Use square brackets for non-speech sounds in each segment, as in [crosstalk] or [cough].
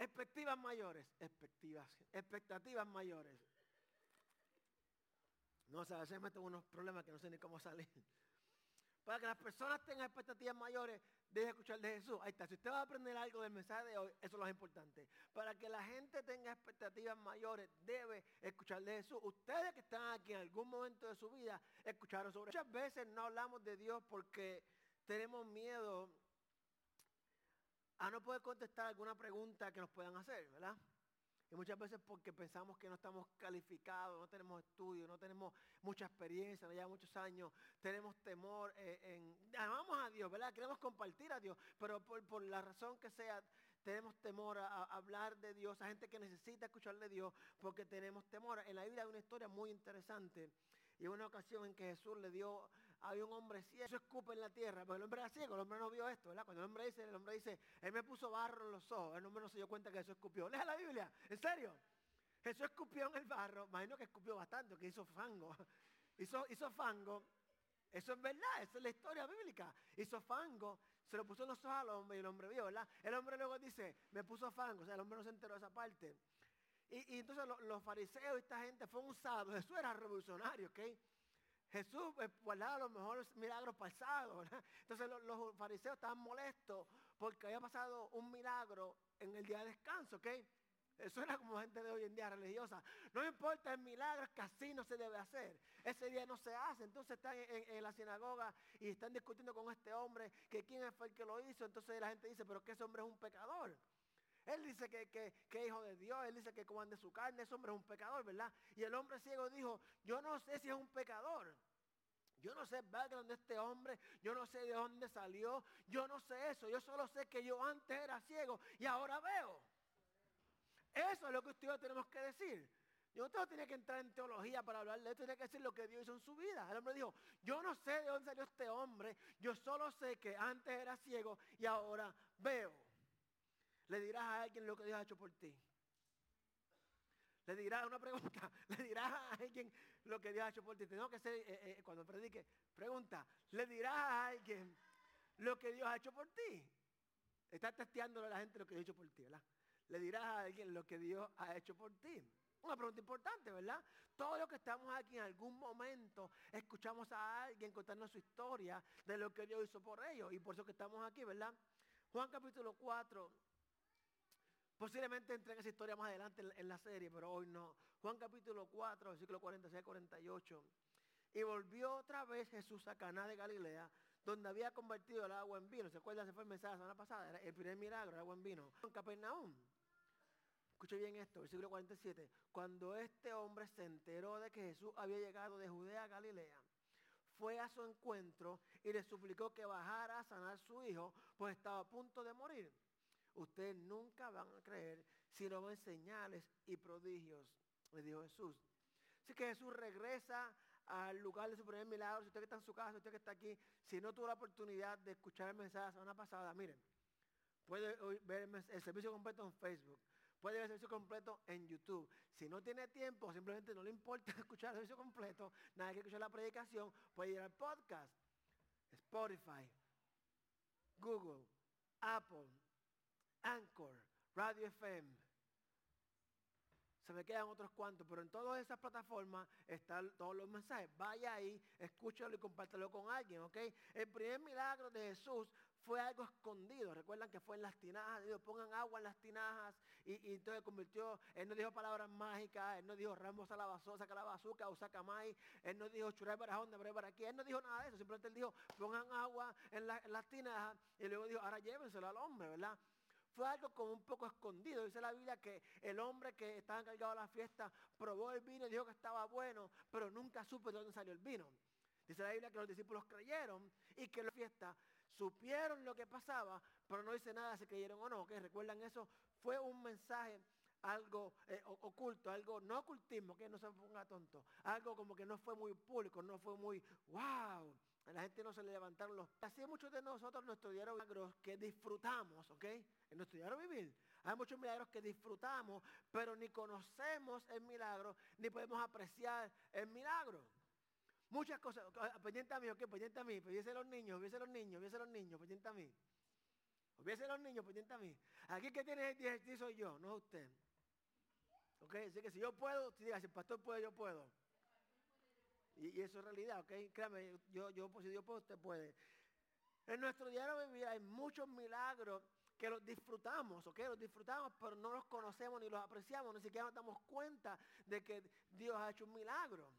Expectativas mayores, expectativas, expectativas mayores. No, o sea, a me tengo unos problemas que no sé ni cómo salir. Para que las personas tengan expectativas mayores, deje escuchar de Jesús. Ahí está. Si usted va a aprender algo del mensaje de hoy, eso es lo importante. Para que la gente tenga expectativas mayores, debe escuchar de Jesús. Ustedes que están aquí en algún momento de su vida, escucharon sobre Muchas veces no hablamos de Dios porque tenemos miedo a no poder contestar alguna pregunta que nos puedan hacer, ¿verdad? Y muchas veces porque pensamos que no estamos calificados, no tenemos estudio, no tenemos mucha experiencia, no llevamos muchos años, tenemos temor eh, en... Amamos a Dios, ¿verdad? Queremos compartir a Dios, pero por, la razón que sea, tenemos temor a, a, hablar de Dios, a gente que necesita escuchar de Dios, porque tenemos temor. En la Biblia hay una historia muy interesante. Y una ocasión en que Jesús le dio había un hombre ciego, eso escupe en la tierra, pero el hombre era ciego, el hombre no vio esto, ¿verdad? Cuando el hombre dice, el hombre dice, él me puso barro en los ojos, el hombre no se dio cuenta que Jesús escupió. Lea la Biblia, ¿en serio? Jesús escupió en el barro, imagino que escupió bastante, que hizo fango. [laughs] Hizo, hizo fango, eso es verdad, esa es la historia bíblica. Hizo fango, se lo puso en los ojos al hombre y el hombre vio, ¿verdad? El hombre luego dice, me puso fango, o sea, el hombre no se enteró de esa parte. Y, entonces los, fariseos y esta gente fue usado, Jesús era revolucionario, ¿ok? Jesús guardaba los mejores milagros pasados. Entonces los, fariseos estaban molestos porque había pasado un milagro en el día de descanso, ¿ok? Eso era como gente de hoy en día religiosa. No importa el milagro, que así no se debe hacer. Ese día no se hace. Entonces están en, la sinagoga y están discutiendo con este hombre que quién fue el que lo hizo. Entonces la gente dice, pero que ese hombre es un pecador. Él dice que, que, hijo de Dios, él dice que coman de su carne, ese hombre es un pecador, ¿verdad? Y el hombre ciego dijo, yo no sé si es un pecador. Yo no sé el background de este hombre, yo no sé de dónde salió, yo no sé eso, yo solo sé que yo antes era ciego y ahora veo. Eso es lo que ustedes tenemos que decir. Yo no tengo que entrar en teología para hablar de que decir lo que Dios hizo en su vida. El hombre dijo, yo no sé de dónde salió este hombre, yo solo sé que antes era ciego y ahora veo le dirás a alguien lo que Dios ha hecho por ti. Le dirás una pregunta, [laughs] le dirás a alguien lo que Dios ha hecho por ti. Tengo que ser, eh, eh, cuando predique, pregunta, le dirás a alguien lo que Dios ha hecho por ti. Estás testeándole a la gente lo que Dios ha hecho por ti, ¿verdad? Le dirás a alguien lo que Dios ha hecho por ti. Una pregunta importante, ¿verdad? Todos los que estamos aquí en algún momento escuchamos a alguien contarnos su historia de lo que Dios hizo por ellos. Y por eso que estamos aquí, ¿verdad? Juan capítulo 4, Posiblemente entre en esa historia más adelante en, la serie, pero hoy no. Juan capítulo 4, versículo 46 48. Y volvió otra vez Jesús a Caná de Galilea, donde había convertido el agua en vino. ¿Se acuerdan? Se fue el mensaje la semana pasada. Era el primer milagro, el agua en vino. En Capernaum. Escuche bien esto, versículo 47. Cuando este hombre se enteró de que Jesús había llegado de Judea a Galilea, fue a su encuentro y le suplicó que bajara a sanar a su hijo, pues estaba a punto de morir ustedes nunca van a creer si no ven señales y prodigios, le dijo Jesús. Así que Jesús regresa al lugar de su primer milagro. Si usted que está en su casa, usted que está aquí, si no tuvo la oportunidad de escuchar el mensaje la semana pasada, miren, puede ver el servicio completo en Facebook, puede ver el servicio completo en YouTube. Si no tiene tiempo, simplemente no le importa [laughs] escuchar el servicio completo, nada que escuchar la predicación, puede ir al podcast, Spotify, Google, Apple, Anchor, Radio FM. Se me quedan otros cuantos, pero en todas esas plataformas están todos los mensajes. Vaya ahí, escúchalo y compártelo con alguien, ¿ok? El primer milagro de Jesús fue algo escondido. Recuerdan que fue en las tinajas. Dios, pongan agua en las tinajas. Y, entonces convirtió, él no dijo palabras mágicas. Él no dijo ramos a la saca la bazooka o saca maíz. Él no dijo churar para donde, para aquí. Él no dijo nada de eso. Simplemente él dijo, pongan agua en, en las tinajas. Y luego dijo, ahora llévenselo al hombre, ¿verdad? Fue algo como un poco escondido. Dice la Biblia que el hombre que estaba encargado de la fiesta probó el vino y dijo que estaba bueno, pero nunca supo de dónde salió el vino. Dice la Biblia que los discípulos creyeron y que la fiesta supieron lo que pasaba, pero no dice nada si creyeron o no. ¿Recuerdan eso? Fue un mensaje algo eh, oculto, algo no ocultismo, que no se ponga tonto, algo como que no fue muy público, no fue muy wow. La gente no se le levantaron los... Así muchos de nosotros nuestro diario que disfrutamos, ¿ok? en nuestro diario vivir. Hay muchos milagros que disfrutamos, pero ni conocemos el milagro, ni podemos apreciar el milagro. Muchas cosas, pendiente a mí, ok, pendiente a mí, pendiente los niños, pendiente los niños, pendiente los niños, pendiente a mí. Olvídese los niños, pendiente a mí. Aquí que tiene ejercicio soy yo, no usted. Ok, así que si yo puedo, si, si el pastor puede, yo puedo. Y, eso es realidad, ok. Créame, yo, yo, pues si yo puedo, usted puede. En nuestro diario de vida hay muchos milagros que los disfrutamos, ¿ok? Los disfrutamos, pero no los conocemos ni los apreciamos, ni siquiera nos damos cuenta de que Dios ha hecho un milagro.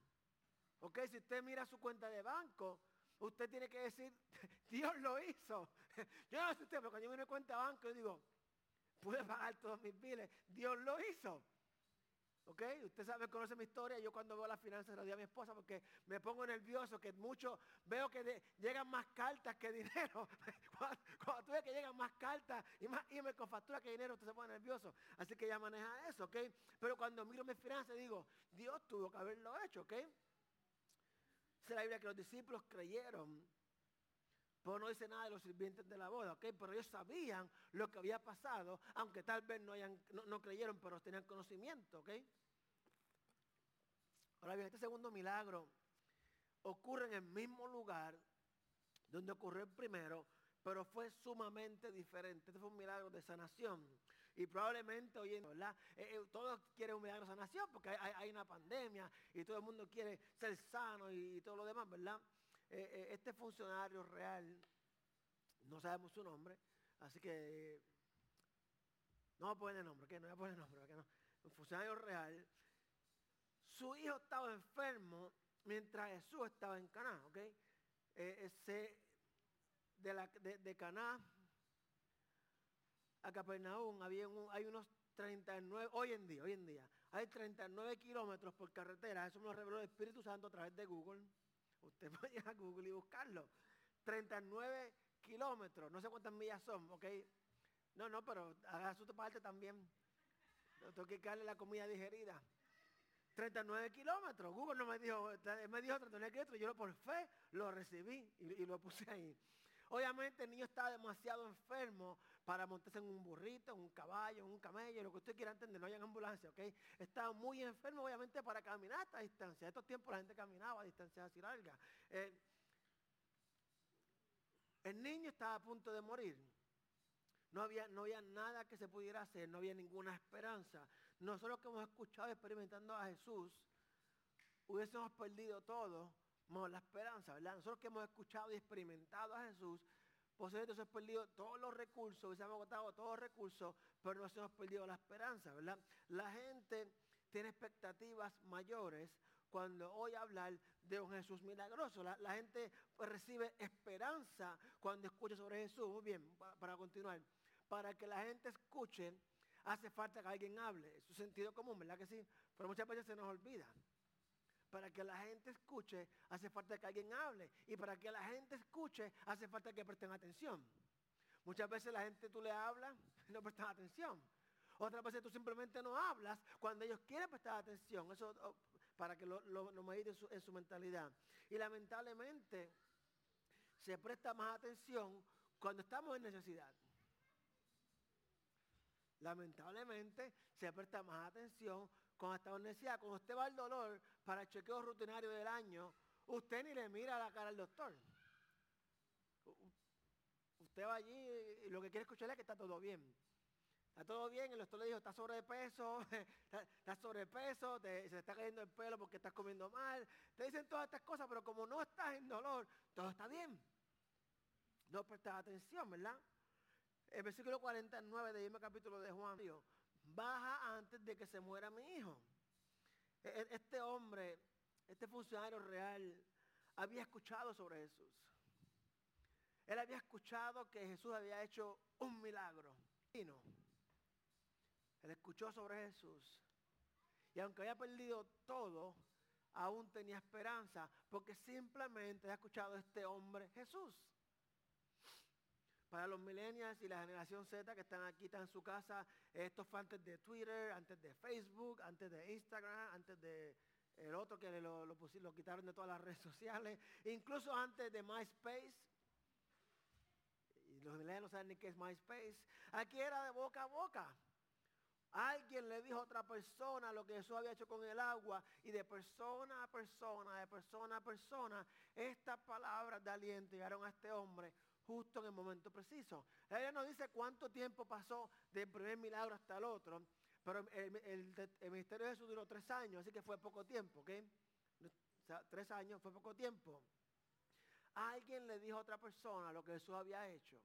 ¿Ok? Si usted mira su cuenta de banco, usted tiene que decir, [laughs] Dios lo hizo. [laughs] Yo no sé usted, pero cuando yo miro mi cuenta de banco, yo digo, pude pagar todos mis biles. Dios lo hizo. ¿Ok? Usted sabe, conoce mi historia. Yo cuando veo las finanzas le doy a mi esposa porque me pongo nervioso, que mucho, veo que llegan más cartas que dinero. [laughs] cuando, tú ves que llegan más cartas y más email con factura que dinero, usted se pone nervioso. Así que ya maneja eso, ¿ok? Pero cuando miro mis finanzas digo, Dios tuvo que haberlo hecho, ¿ok? Dice la Biblia que los discípulos creyeron pero no dice nada de los sirvientes de la boda, ¿ok? Pero ellos sabían lo que había pasado, aunque tal vez no, creyeron, pero tenían conocimiento, ¿ok? Ahora bien, este segundo milagro ocurre en el mismo lugar donde ocurrió el primero, pero fue sumamente diferente. Este fue un milagro de sanación. Y probablemente hoy en día, eh, eh, todos quieren un milagro de sanación porque hay, una pandemia y todo el mundo quiere ser sano y todo lo demás, ¿verdad? Eh, eh, este funcionario real, no sabemos su nombre, así que no voy a poner el nombre, que no voy a poner el nombre, que no. Un funcionario real, su hijo estaba enfermo mientras Jesús estaba en Caná, ¿ok? Eh, de, la, de, Caná a Capernaum había hay unos 39, hoy en día, hoy en día, hay 39 kilómetros por carretera, eso me lo reveló el Espíritu Santo a través de Google. Usted [laughs] puede a Google y buscarlo. 39 kilómetros, no sé cuántas millas son, ¿ok? No, no, pero haga su parte también. No tengo la comida digerida. 39 kilómetros. Google no me dijo, me dijo 39 kilómetros. Yo por fe lo recibí y, lo puse ahí. Obviamente el niño estaba demasiado enfermo para montarse en un burrito, en un caballo, en un camello, lo que usted quiera entender, no hay ambulancia, ¿ok? Estaba muy enfermo, obviamente, para caminar a esta distancia. En estos tiempos la gente caminaba a distancias así largas. Eh, el niño estaba a punto de morir. No había, no había nada que se pudiera hacer, no había ninguna esperanza. Nosotros que hemos escuchado experimentando a Jesús, hubiésemos perdido todo, menos la esperanza, ¿verdad? Nosotros que hemos escuchado y experimentado a Jesús, posiblemente hemos perdido todos los recursos, hubiésemos agotado todos los recursos, pero no hemos perdido la esperanza, ¿verdad? La gente tiene expectativas mayores cuando oye hablar de un Jesús milagroso. La, gente pues, recibe esperanza cuando escucha sobre Jesús. Muy bien, para, continuar. Para que la gente escuche, hace falta que alguien hable. Es su sentido común, ¿verdad que sí? Pero muchas veces se nos olvida. Para que la gente escuche, hace falta que alguien hable. Y para que la gente escuche, hace falta que presten atención. Muchas veces la gente tú le hablas y [laughs] no prestan atención. Otras veces tú simplemente no hablas cuando ellos quieren prestar atención. Eso oh, para que lo, lo, en en su mentalidad. Y lamentablemente se presta más atención cuando estamos en necesidad. Lamentablemente se presta más atención en necesidad. Cuando usted va al dolor para el chequeo rutinario del año, usted ni le mira la cara al doctor. Usted va allí y lo que quiere escuchar es que está todo bien. Está todo bien, el doctor le dijo, está sobrepeso, [laughs] está, sobrepeso, se te está cayendo el pelo porque estás comiendo mal. Te dicen todas estas cosas, pero como no estás en dolor, todo está bien. No prestas atención, ¿verdad? El versículo 49 del mismo capítulo de Juan dijo, baja antes de que se muera mi hijo. E, e, este hombre, este funcionario real, había escuchado sobre Jesús. Él había escuchado que Jesús había hecho un milagro. Él escuchó sobre Jesús. Y aunque había perdido todo, aún tenía esperanza porque simplemente había escuchado a este hombre Jesús. Para los millennials y la generación Z que están aquí, están en su casa, esto fue antes de Twitter, antes de Facebook, antes de Instagram, antes de el otro que lo, quitaron de todas las [laughs] redes sociales, incluso antes de MySpace. Y los millennials no saben ni qué es MySpace. Aquí era de boca a boca. Alguien le dijo a otra persona lo que Jesús había hecho con el agua y de persona a persona, de persona a persona, estas palabras de aliento llegaron a este hombre justo en el momento preciso. Ella no dice cuánto tiempo pasó del primer milagro hasta el otro, pero el, ministerio de Jesús duró tres años, así que fue poco tiempo, ¿ok? Tres años fue poco tiempo. Alguien le dijo a otra persona lo que Jesús había hecho.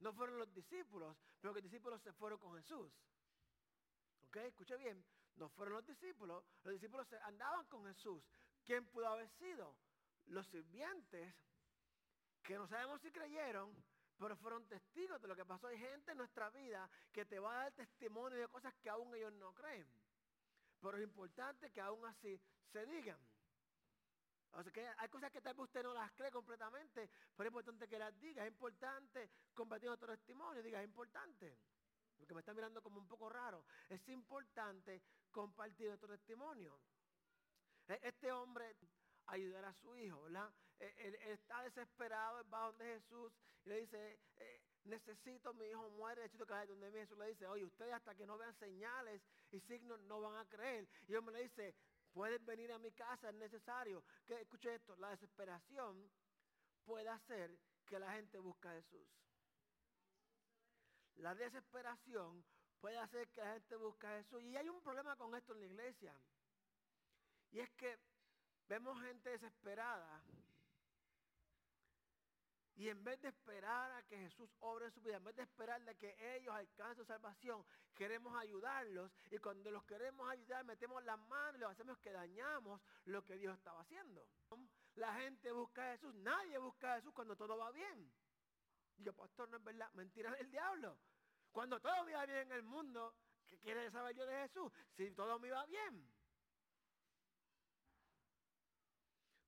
No fueron los discípulos, pero los discípulos se fueron con Jesús. ¿Ok? Escuche bien. No fueron los discípulos. Los discípulos andaban con Jesús. ¿Quién pudo haber sido? Los sirvientes que no sabemos si creyeron, pero fueron testigos de lo que pasó. Hay gente en nuestra vida que te va a dar testimonio de cosas que aún ellos no creen. Pero es importante que aún así se digan. O sea que hay cosas que tal vez usted no las cree completamente, pero es importante que las diga. Es importante compartir otro testimonio. Diga, es importante. Porque me está mirando como un poco raro. Es importante compartir otro testimonio. E, este hombre ayudar a su hijo, ¿verdad? E, él, está desesperado, va donde Jesús y le dice, eh, necesito, mi hijo muere, necesito que donde mí. Jesús le dice, oye, ustedes hasta que no vean señales y signos no van a creer. Y el hombre le dice, pueden venir a mi casa, es necesario. Que escuche esto, la desesperación puede hacer que la gente busque a Jesús. La desesperación puede hacer que la gente busque a Jesús. Y hay un problema con esto en la iglesia. Y es que vemos gente desesperada. Y en vez de esperar a que Jesús obre en su vida, en vez de esperar de que ellos alcancen salvación, queremos ayudarlos. Y cuando los queremos ayudar, metemos las manos y les hacemos que dañamos lo que Dios estaba haciendo. La gente busca a Jesús. Nadie busca a Jesús cuando todo va bien. Digo, pastor, no es verdad. Mentira del diablo. Cuando todo iba bien en el mundo, ¿qué quiere saber yo de Jesús? Si todo me iba bien.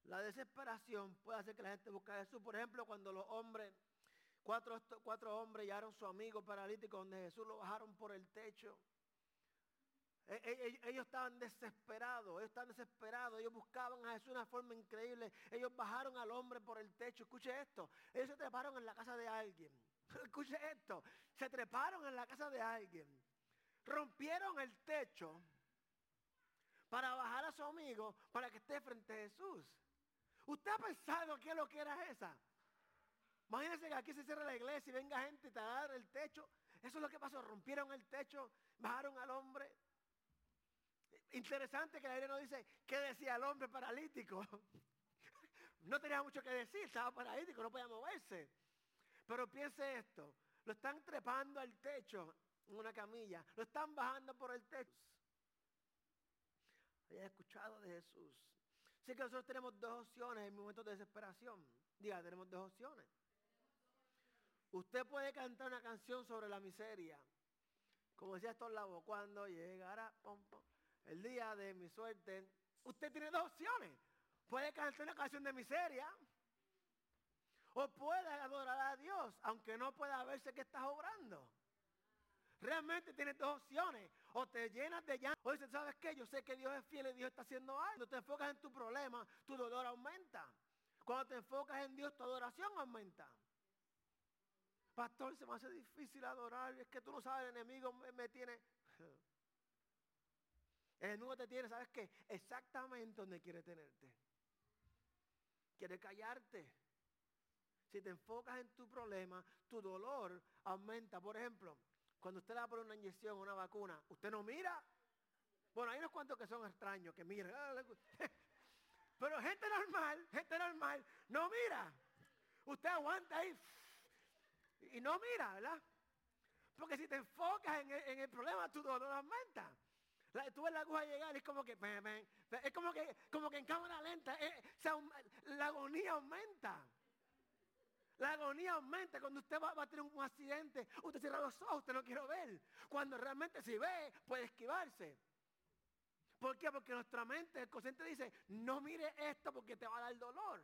La desesperación puede hacer que la gente busque a Jesús. Por ejemplo, cuando los hombres, cuatro, cuatro hombres hallaron su amigo paralítico donde Jesús lo bajaron por el techo. E, e, e, ellos estaban desesperados, ellos estaban desesperados, ellos buscaban a Jesús de una forma increíble. Ellos bajaron al hombre por el techo. Escuche esto, ellos se treparon en la casa de alguien. [laughs] Escuche esto, se treparon en la casa de alguien. Rompieron el techo para bajar a su amigo para que esté frente a Jesús. ¿Usted ha pensado qué lo que era esa? Imagínense que aquí se cierra la iglesia y venga gente a dar el techo. Eso es lo que pasó. Rompieron el techo, bajaron al hombre. Interesante que la Biblia no dice qué decía el hombre paralítico. [laughs] No tenía mucho que decir, estaba paralítico, no podía moverse. Pero piense esto, lo están trepando al techo en una camilla, lo están bajando por el techo. Haya escuchado de Jesús. Así que nosotros tenemos dos opciones en momentos de desesperación. Diga, tenemos dos opciones. Usted puede cantar una canción sobre la miseria. Como decía labos, cuando llegará el día de mi suerte. Usted tiene dos opciones. Puede cantar una canción de miseria. O puede adorar a Dios, aunque no pueda verse que estás obrando. Realmente tienes dos opciones. O te llenas de llanto. O dices, ¿sabes qué? Yo sé que Dios es fiel y Dios está haciendo algo. Cuando te enfocas en tu problema, tu dolor aumenta. Cuando te enfocas en Dios, tu adoración aumenta. Pastor, se me hace difícil adorar. Es que tú no sabes, el enemigo me, tiene... [laughs] El enemigo te tiene, ¿sabes qué? Exactamente donde quiere tenerte. Quiere callarte. Si te enfocas en tu problema, tu dolor aumenta. Por ejemplo, cuando usted le va a poner una inyección, una vacuna, usted no mira. Bueno, hay unos cuantos que son extraños, que miran. Ah, [laughs] Pero gente normal, gente normal, no mira. Usted aguanta ahí y no mira, ¿verdad? Porque si te enfocas en el, problema, tu dolor aumenta. tú ves la aguja llegar y es como que, es como que, como que en cámara lenta, eh, la agonía aumenta. La agonía aumenta cuando usted va, a tener un accidente. Usted cierra los ojos, usted no quiere ver. Cuando realmente si ve, puede esquivarse. ¿Por qué? Porque nuestra mente, el consciente dice, no mire esto porque te va a dar dolor.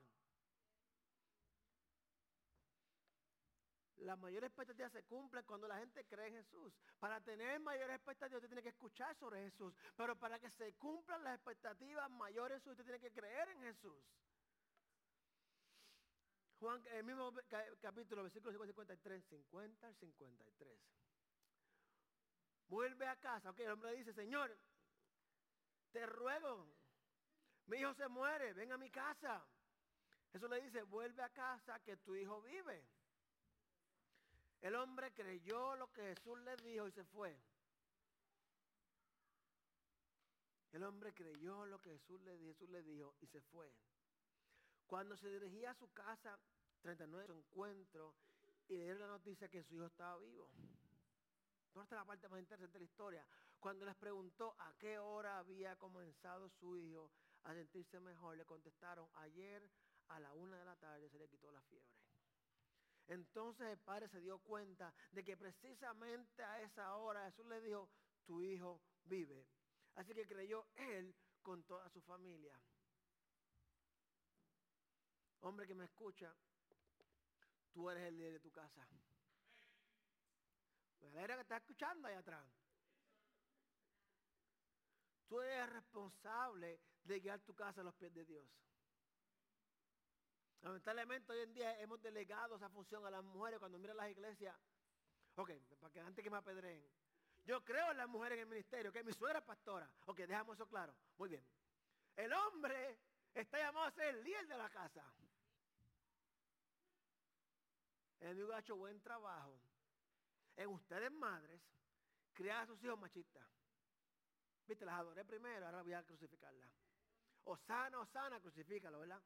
Las mayores expectativas se cumplen cuando la gente cree en Jesús. Para tener mayores expectativas usted tiene que escuchar sobre Jesús. Pero para que se cumplan las expectativas mayores usted tiene que creer en Jesús. Juan, el mismo capítulo, versículo 53, 50 al 53. Vuelve a casa. Ok, el hombre dice, Señor, te ruego, mi hijo se muere, ven a mi casa. Eso le dice, vuelve a casa que tu hijo vive. El hombre creyó lo que Jesús le dijo y se fue. El hombre creyó lo que Jesús le, Jesús le dijo y se fue. Cuando se dirigía a su casa, 39, su encuentro, y le dieron la noticia que su hijo estaba vivo. Esta es la parte más interesante de la historia. Cuando les preguntó a qué hora había comenzado su hijo a sentirse mejor, le contestaron, ayer a la una de la tarde se le quitó la fiebre. Entonces el padre se dio cuenta de que precisamente a esa hora Jesús le dijo, tu hijo vive. Así que creyó él con toda su familia. Hombre que me escucha, tú eres el líder de tu casa. Me alegra que estás escuchando ahí atrás. Tú eres responsable de guiar tu casa a los pies de Dios. Lamentablemente hoy en día hemos delegado esa función a las mujeres cuando miran las iglesias. Ok, para que antes que me apedreen. Yo creo en las mujeres en el ministerio, que mi suegra es pastora. Ok, dejamos eso claro. Muy bien. El hombre está llamado a ser el líder de la casa. El enemigo ha hecho buen trabajo en ustedes madres criar a sus hijos machistas. Viste, las adoré primero, ahora voy a crucificarlas. Osana, Osana, crucifícalo, ¿verdad?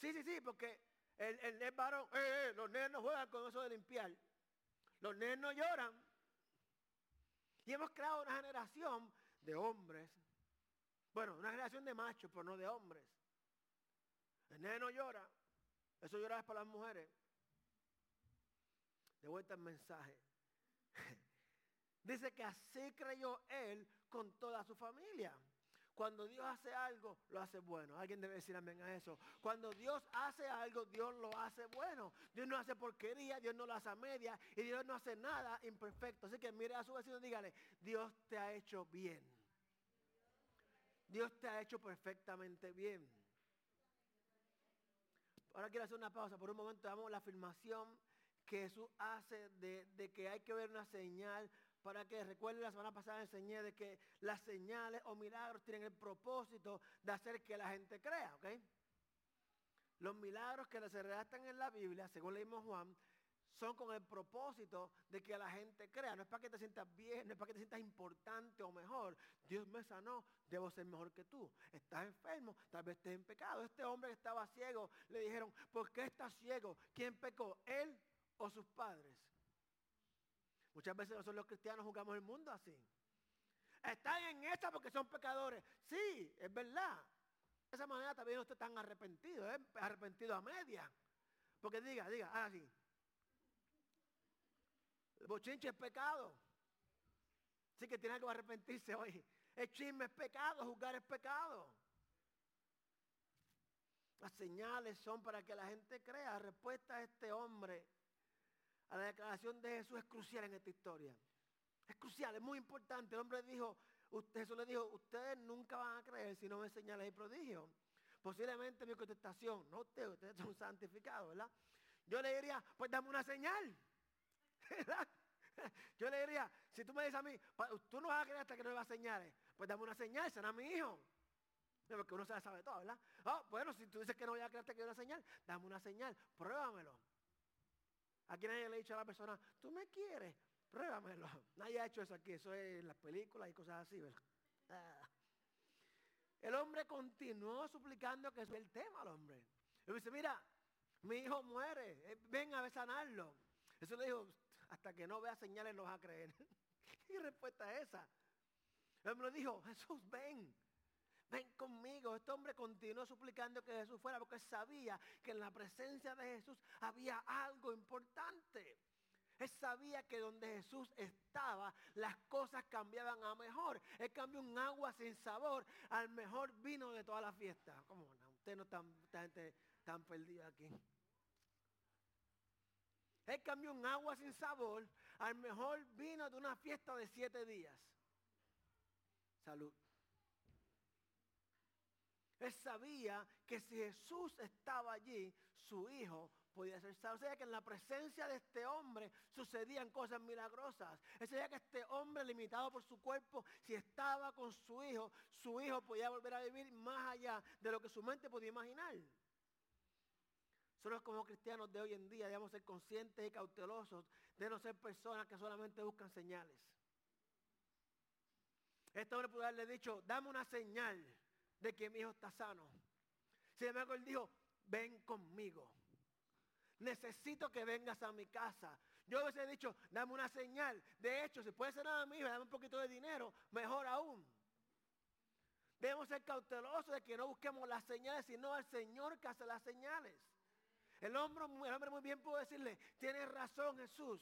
Sí, sí, sí, porque el, el, varón, eh, eh, los juegan con eso de limpiar. Los nenes no lloran. Y hemos creado una generación de hombres. Bueno, una generación de machos, pero no de hombres. El nene no llora. Eso llora es para las mujeres. De vuelta el mensaje. [laughs] Dice que así creyó él con toda su familia. Cuando Dios hace algo, lo hace bueno. Alguien debe decir amén a eso. Cuando Dios hace algo, Dios lo hace bueno. Dios no hace porquería, Dios no lo hace a media y Dios no hace nada imperfecto. Así que mire a su vecino y dígale, Dios te ha hecho bien. Dios te ha hecho perfectamente bien. Ahora quiero hacer una pausa. Por un momento damos la afirmación que Jesús hace de, de que hay que ver una señal para que recuerden la semana pasada enseñé de que las señales o milagros tienen el propósito de hacer que la gente crea, ¿ok? Los milagros que se redactan en la Biblia, según leímos Juan, son con el propósito de que la gente crea. No es para que te sientas bien, no es para que te sientas importante o mejor. Dios me sanó, debo ser mejor que tú. Estás enfermo, tal vez estés en pecado. Este hombre que estaba ciego, le dijeron, ¿por qué estás ciego? ¿Quién pecó? ¿Él o sus padres? Muchas veces nosotros los cristianos jugamos el mundo así. Están en esta porque son pecadores. Sí, es verdad. De esa manera también ustedes están arrepentidos, ¿eh? arrepentidos a media. Porque diga, diga, así. El bochinche es pecado. Sí que tiene que arrepentirse hoy. El chisme es pecado, juzgar es pecado. Las señales son para que la gente crea. La respuesta a este hombre la declaración de Jesús es crucial en esta historia. Es crucial, es muy importante. El hombre dijo, Jesús le dijo, ustedes nunca van a creer si no me señales y prodigios. Posiblemente mi contestación, no usted, ustedes son santificados, ¿verdad? Yo le diría, pues dame una señal. [laughs] ¿verdad? Yo le diría, si tú me dices a mí, tú no vas a creer hasta que no me vas a señales, pues dame una señal, será mi hijo. Porque uno se sabe todo, ¿verdad? Ah, bueno, si tú dices que no voy a creer hasta que no una señal, dame una señal, pruébamelo. Aquí nadie le ha dicho a la persona, tú me quieres, pruébamelo. [laughs] Nadie ha hecho eso aquí, eso es en las películas y cosas así, ¿verdad? Ah. El hombre continuó suplicando que es el tema al hombre. Y dice, mira, mi hijo muere, eh, ven a sanarlo. Eso le dijo, hasta que no vea señales no vas a creer. [laughs] ¿Qué respuesta es esa? El hombre dijo, Jesús, ven ven conmigo. Este hombre continuó suplicando que Jesús fuera porque sabía que en la presencia de Jesús había algo importante. Él sabía que donde Jesús estaba, las cosas cambiaban a mejor. Él cambió un agua sin sabor al mejor vino de toda la fiesta. ¿Cómo no? Usted no está tan perdida aquí. Él cambió un agua sin sabor al mejor vino de una fiesta de siete días. Salud. Él sabía que si Jesús estaba allí, su hijo podía ser salvo. O sea que en la presencia de este hombre sucedían cosas milagrosas. Él sabía que este hombre limitado por su cuerpo, si estaba con su hijo, su hijo podía volver a vivir más allá de lo que su mente podía imaginar. Nosotros como cristianos de hoy en día debemos ser conscientes y cautelosos de no ser personas que solamente buscan señales. Este hombre pudo haberle dicho, dame una señal de que mi hijo está sano. Sin embargo, él dijo, ven conmigo. Necesito que vengas a mi casa. Yo a veces he dicho, dame una señal. De hecho, si puede ser nada mío, dame un poquito de dinero, mejor aún. Debemos ser cautelosos de que no busquemos las señales, sino al Señor que hace las señales. El hombre, el hombre muy bien pudo decirle, tienes razón Jesús.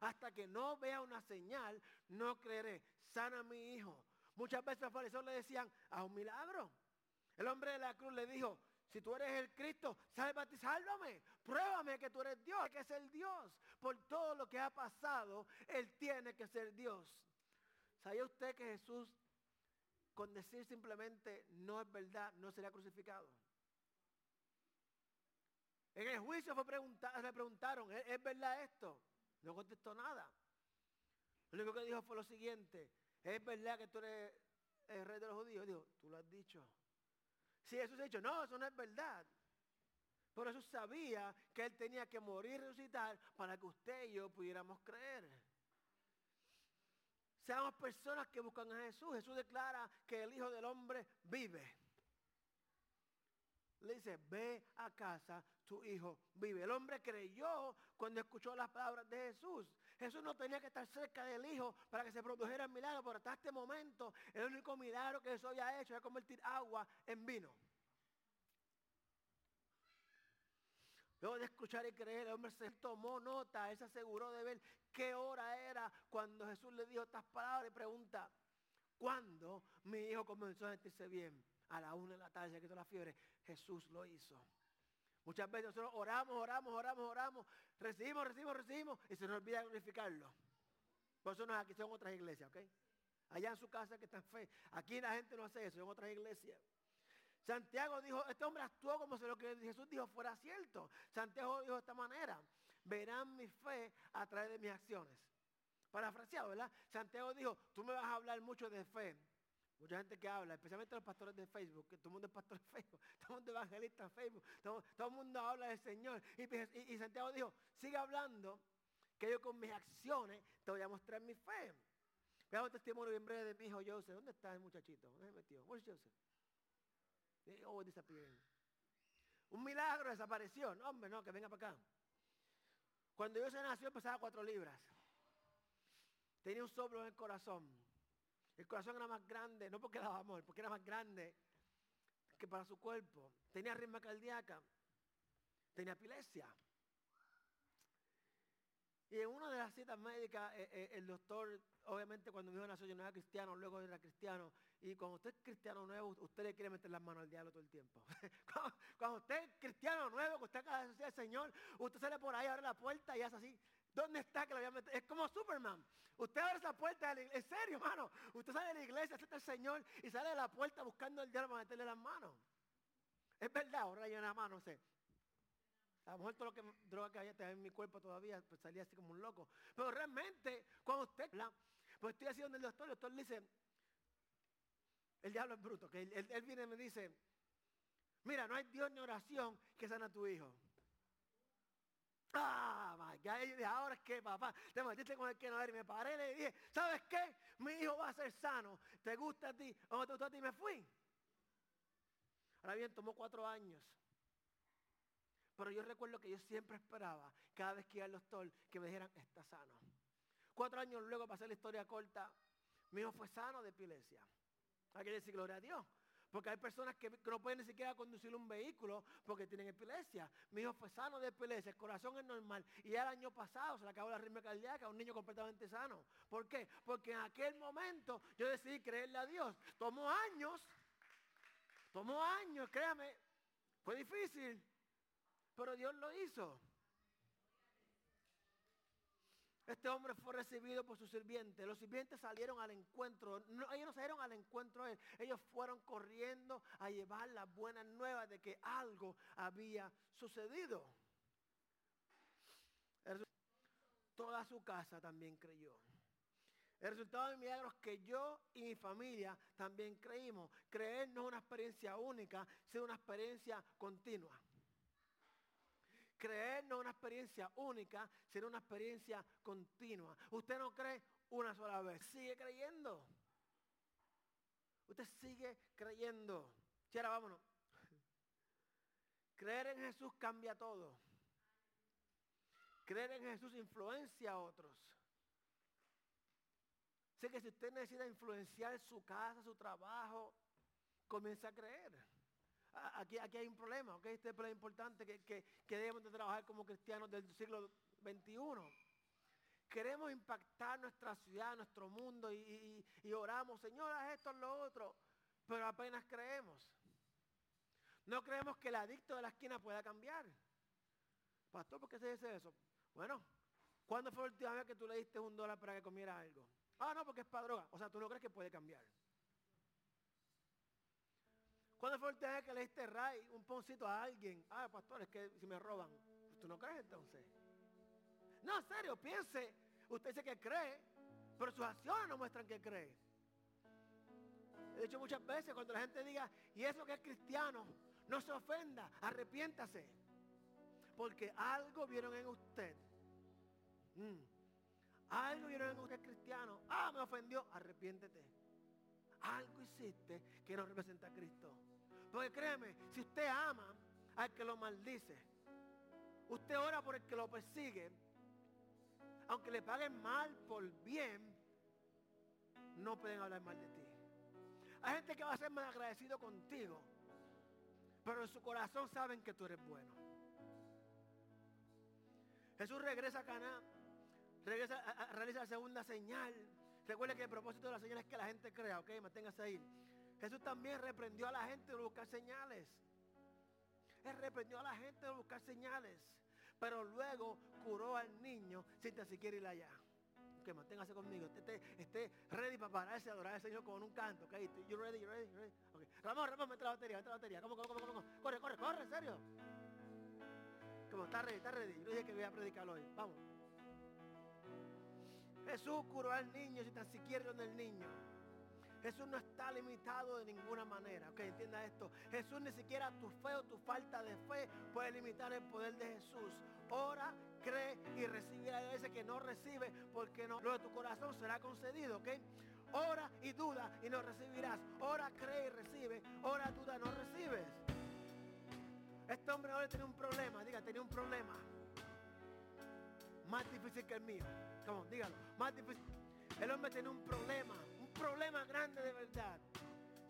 Hasta que no vea una señal, no creeré. Sana a mi hijo. Muchas veces los fariseos le decían, a un milagro. El hombre de la cruz le dijo, si tú eres el Cristo, sálvate, sálvame. Pruébame que tú eres Dios, que es el Dios. Por todo lo que ha pasado, Él tiene que ser Dios. ¿Sabía usted que Jesús, con decir simplemente no es verdad, no sería crucificado? En el juicio fue le preguntaron, ¿es verdad esto? No contestó nada. Lo único que dijo fue lo siguiente, ¿es verdad que tú eres el rey de los judíos? Dijo, tú lo has dicho. Si Jesús ha dicho, no, eso no es verdad. Por eso sabía que él tenía que morir y resucitar para que usted y yo pudiéramos creer. Seamos personas que buscan a Jesús. Jesús declara que el Hijo del Hombre vive. Le dice, ve a casa, tu hijo vive. El hombre creyó cuando escuchó las palabras de Jesús. Jesús no tenía que estar cerca del hijo para que se produjera el milagro, pero hasta este momento el único milagro que Jesús había hecho era convertir agua en vino. Luego de escuchar y creer, el hombre se tomó nota, él se aseguró de ver qué hora era cuando Jesús le dijo estas palabras y pregunta, ¿cuándo mi hijo comenzó a sentirse bien? A la una de la tarde, se quitó la fiebre. Jesús lo hizo. Muchas veces nosotros oramos, oramos, oramos, oramos, recibimos, recibimos, recibimos y se nos olvida glorificarlo. Por eso no aquí, son otras iglesias, ¿ok? Allá en su casa que está en fe. Aquí la gente no hace eso, en otras iglesias. Santiago dijo, este hombre actuó como si lo que Jesús dijo fuera cierto. Santiago dijo de esta manera, verán mi fe a través de mis acciones. Parafraseado, ¿verdad? Santiago dijo, tú me vas a hablar mucho de fe. Mucha gente que habla, especialmente los pastores de Facebook, que todo el mundo es pastor de Facebook, [laughs] todo el mundo es evangelista en Facebook, todo, el mundo habla del Señor. Y, Santiago dijo, sigue hablando, que yo con mis acciones te voy a mostrar mi fe. Veamos un testimonio bien breve de mi hijo Joseph. ¿Dónde está el muchachito? ¿Dónde metió? ¿Dónde Joseph? Oh, Un milagro desapareció. No, hombre, no, que venga para acá. Cuando yo se nació pesaba cuatro libras. Tenía un soplo en el corazón. El corazón era más grande, no porque daba amor, porque era más grande que para su cuerpo. Tenía ritmo cardíaca. Tenía epilepsia. Y en una de las citas médicas, eh, eh, el doctor, obviamente cuando mi hijo nació yo no era cristiano, luego era cristiano. Y cuando usted es cristiano nuevo, usted le quiere meter las manos al diablo todo el tiempo. [laughs] cuando, usted es cristiano nuevo, que usted acaba de al Señor, usted sale por ahí, abre la puerta y hace así. ¿Dónde está que lo voy a meter? Es como Superman. Usted abre esa puerta, en serio, hermano. Usted sale de la iglesia, acepta al Señor y sale de la puerta buscando al diablo para meterle las manos. Es verdad, ahora yo nada más, no sé. A lo mejor todo lo que droga que había en mi cuerpo todavía pues salía así como un loco. Pero realmente, cuando usted, pues estoy así donde el doctor, el doctor le dice, el diablo es bruto, que él, viene y me dice, mira, no hay Dios ni oración que sana a tu hijo. Ah, my ahora es que papá, te metiste con el que no era y me paré y le dije, ¿sabes qué? Mi hijo va a ser sano, ¿te gusta a ti? ¿O te gusta a ti? Me fui. Ahora bien, tomó cuatro años pero yo recuerdo que yo siempre esperaba, cada vez que iba al doctor, que me dijeran, está sano. Cuatro años luego, para hacer la historia corta, mi hijo fue sano de epilepsia. Hay que decir gloria a Dios. Porque hay personas que no pueden ni siquiera conducir un vehículo porque tienen epilepsia. Mi hijo fue sano de epilepsia, el corazón es normal. Y ya el año pasado se le acabó la ritmo cardíaca, un niño completamente sano. ¿Por qué? Porque en aquel momento yo decidí creerle a Dios. Tomó años, tomó años, créame, fue difícil, pero Dios lo hizo. Este hombre fue recibido por su sirviente. Los sirvientes salieron al encuentro. ellos no salieron al encuentro de él. Ellos fueron corriendo a llevar las buenas nuevas de que algo había sucedido. Toda su casa también creyó. El resultado de milagros que yo y mi familia también creímos. Creer no es una experiencia única, sino una experiencia continua. Creer no es una experiencia única, sino una experiencia continua. Usted no cree una sola vez, sigue creyendo. Usted sigue creyendo. Y ahora vámonos. Creer en Jesús cambia todo. Creer en Jesús influencia a otros. Sé que si usted necesita influenciar su casa, su trabajo, comienza a creer. Aquí, aquí hay un problema, ¿ok? Este es importante que, que, debemos de trabajar como cristianos del siglo XXI. Queremos impactar nuestra ciudad, nuestro mundo y, oramos, Señor, haz esto, lo otro, pero apenas creemos. No creemos que el adicto de la esquina pueda cambiar. Pastor, ¿por qué se dice eso? Bueno, ¿cuándo fue la última vez que tú le diste un dólar para que comiera algo? Ah, no, porque es para droga. O sea, tú no crees que puede cambiar. ¿Cuándo fue la última que le diste ray, un poncito a alguien? Ah, pastor, es que si me roban. ¿Tú no crees entonces? No, en serio, piense. Usted dice que cree, pero sus acciones no muestran que cree. He dicho muchas veces cuando la gente diga, y eso que es cristiano, no se ofenda, arrepiéntase. Porque algo vieron en usted. Mm. Algo vieron en usted cristiano. Ah, me ofendió, arrepiéntete. Algo hiciste que no representa a Cristo. Porque créeme, si usted ama al que lo maldice, usted ora por el que lo persigue, aunque le paguen mal por bien, no pueden hablar mal de ti. Hay gente que va a ser más agradecido contigo, pero en su corazón saben que tú eres bueno. Jesús regresa a Caná, regresa realiza la segunda señal. Recuerde que el propósito de la señal es que la gente crea, ok, manténgase ahí. Jesús también reprendió a la gente de buscar señales. Él reprendió a la gente de buscar señales. Pero luego curó al niño sin tan siquiera ir allá. Que manténgase conmigo. Esté, esté, ready para pararse a adorar al Señor con un canto. Okay? You ready, you ready, you ready. Okay. Ramón, Ramón, mete la batería, mete la batería. ¿Cómo, cómo, cómo, cómo? Corre, corre, corre, en serio. Como está ready, está ready. Yo dije que voy a predicar hoy. Vamos. Jesús curó al niño sin tan siquiera donde el niño. Jesús no está limitado de ninguna manera. Ok, entienda esto. Jesús ni siquiera tu fe o tu falta de fe puede limitar el poder de Jesús. Ora, cree y recibe a veces que no recibe porque no, lo de tu corazón será concedido. Ok. Ora y duda y no recibirás. Ora, cree y recibe. Ora, duda, no recibes. Este hombre ahora tiene un problema. Diga, tenía un problema. Más difícil que el mío. Difícil. El hombre tiene un problema problema grande de verdad.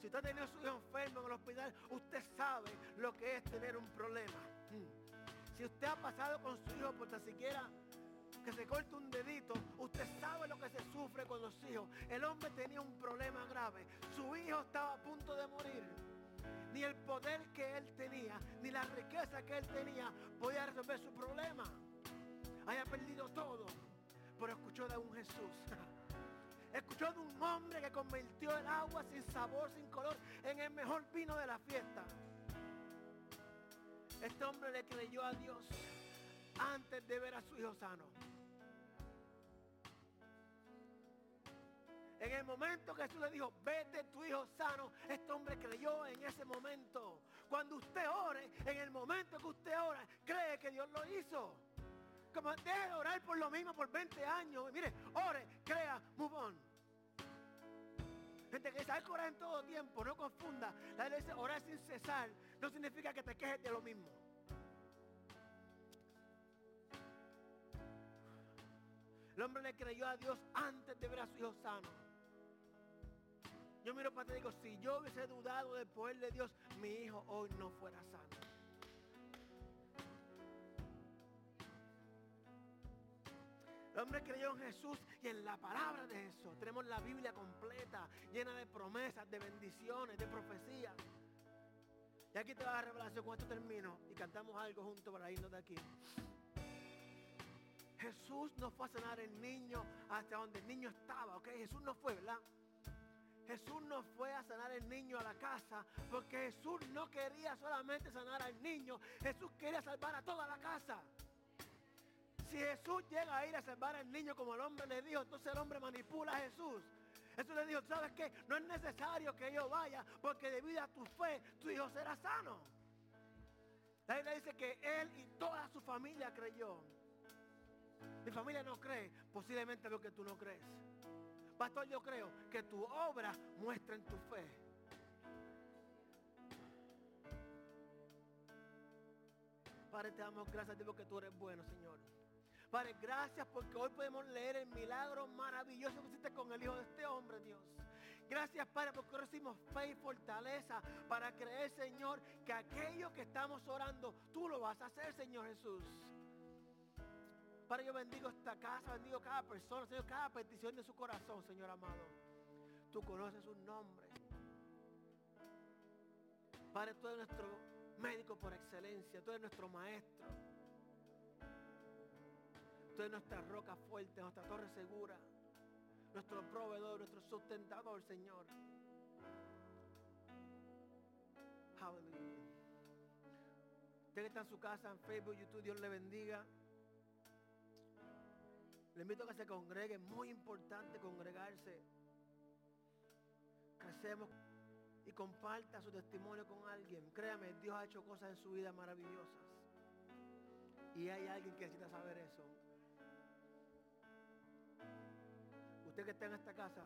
Si usted ha tenido a su hijo enfermo en el hospital, usted sabe lo que es tener un problema. Hmm. Si usted ha pasado con su hijo por tan siquiera que se corte un dedito, usted sabe lo que se sufre con los hijos. El hombre tenía un problema grave. Su hijo estaba a punto de morir. Ni el poder que él tenía, ni la riqueza que él tenía podía resolver su problema. Haya perdido todo, pero escuchó de un Jesús [laughs] Escuchó de un hombre que convirtió el agua sin sabor, sin color, en el mejor vino de la fiesta. Este hombre le creyó a Dios antes de ver a su hijo sano. En el momento que Jesús le dijo, vete tu hijo sano, este hombre creyó en ese momento. Cuando usted ore, en el momento que usted ora, cree que Dios lo hizo. Deje de orar por lo mismo por 20 años. Mire, ore, crea, move on. Gente que sabe que orar en todo tiempo, no confunda. La dice orar sin cesar no significa que te quejes de lo mismo. El hombre le creyó a Dios antes de ver a su hijo sano. Yo miro para ti y digo, si yo hubiese dudado del poder de Dios, mi hijo hoy no fuera sano. El hombre creyó en Jesús y en la palabra de Jesús. Tenemos la Biblia completa, llena de promesas, de bendiciones, de profecías. Y aquí te va a revelación, con esto termino y cantamos algo juntos para irnos de aquí. Jesús no fue a sanar el niño hasta donde el niño estaba, ¿ok? Jesús no fue, ¿verdad? Jesús no fue a sanar el niño a la casa porque Jesús no quería solamente sanar al niño, Jesús quería salvar a toda la casa. Si Jesús llega a ir a salvar al niño como el hombre le dijo, entonces el hombre manipula a Jesús. Jesús le dijo, ¿sabes qué? No es necesario que yo vaya porque debido a tu fe tu hijo será sano. La Biblia dice que él y toda su familia creyó. Mi familia no cree, posiblemente lo que tú no crees. Pastor, yo creo que tu obra muestra en tu fe. Padre, te damos gracias a ti porque tú eres bueno, Señor. Padre, gracias porque hoy podemos leer el milagro maravilloso que hiciste con el hijo de este hombre, Dios. Gracias, Padre, porque recibimos fe y fortaleza para creer, Señor, que aquello que estamos orando, tú lo vas a hacer, Señor Jesús. Padre, yo bendigo esta casa, bendigo cada persona, Señor, cada petición de su corazón, Señor amado. Tú conoces sus nombres. Padre, tú eres nuestro médico por excelencia, tú eres nuestro maestro. Tú eres nuestra roca fuerte, nuestra torre segura nuestro proveedor, nuestro sustentador, Señor. Aleluya. Usted está en su casa, en Facebook, YouTube, Dios le bendiga. Le invito a que se congregue, es muy importante congregarse. Crecemos y comparta su testimonio con alguien. Créame, Dios ha hecho cosas en su vida maravillosas. Y hay alguien que necesita saber eso. Que está en esta casa,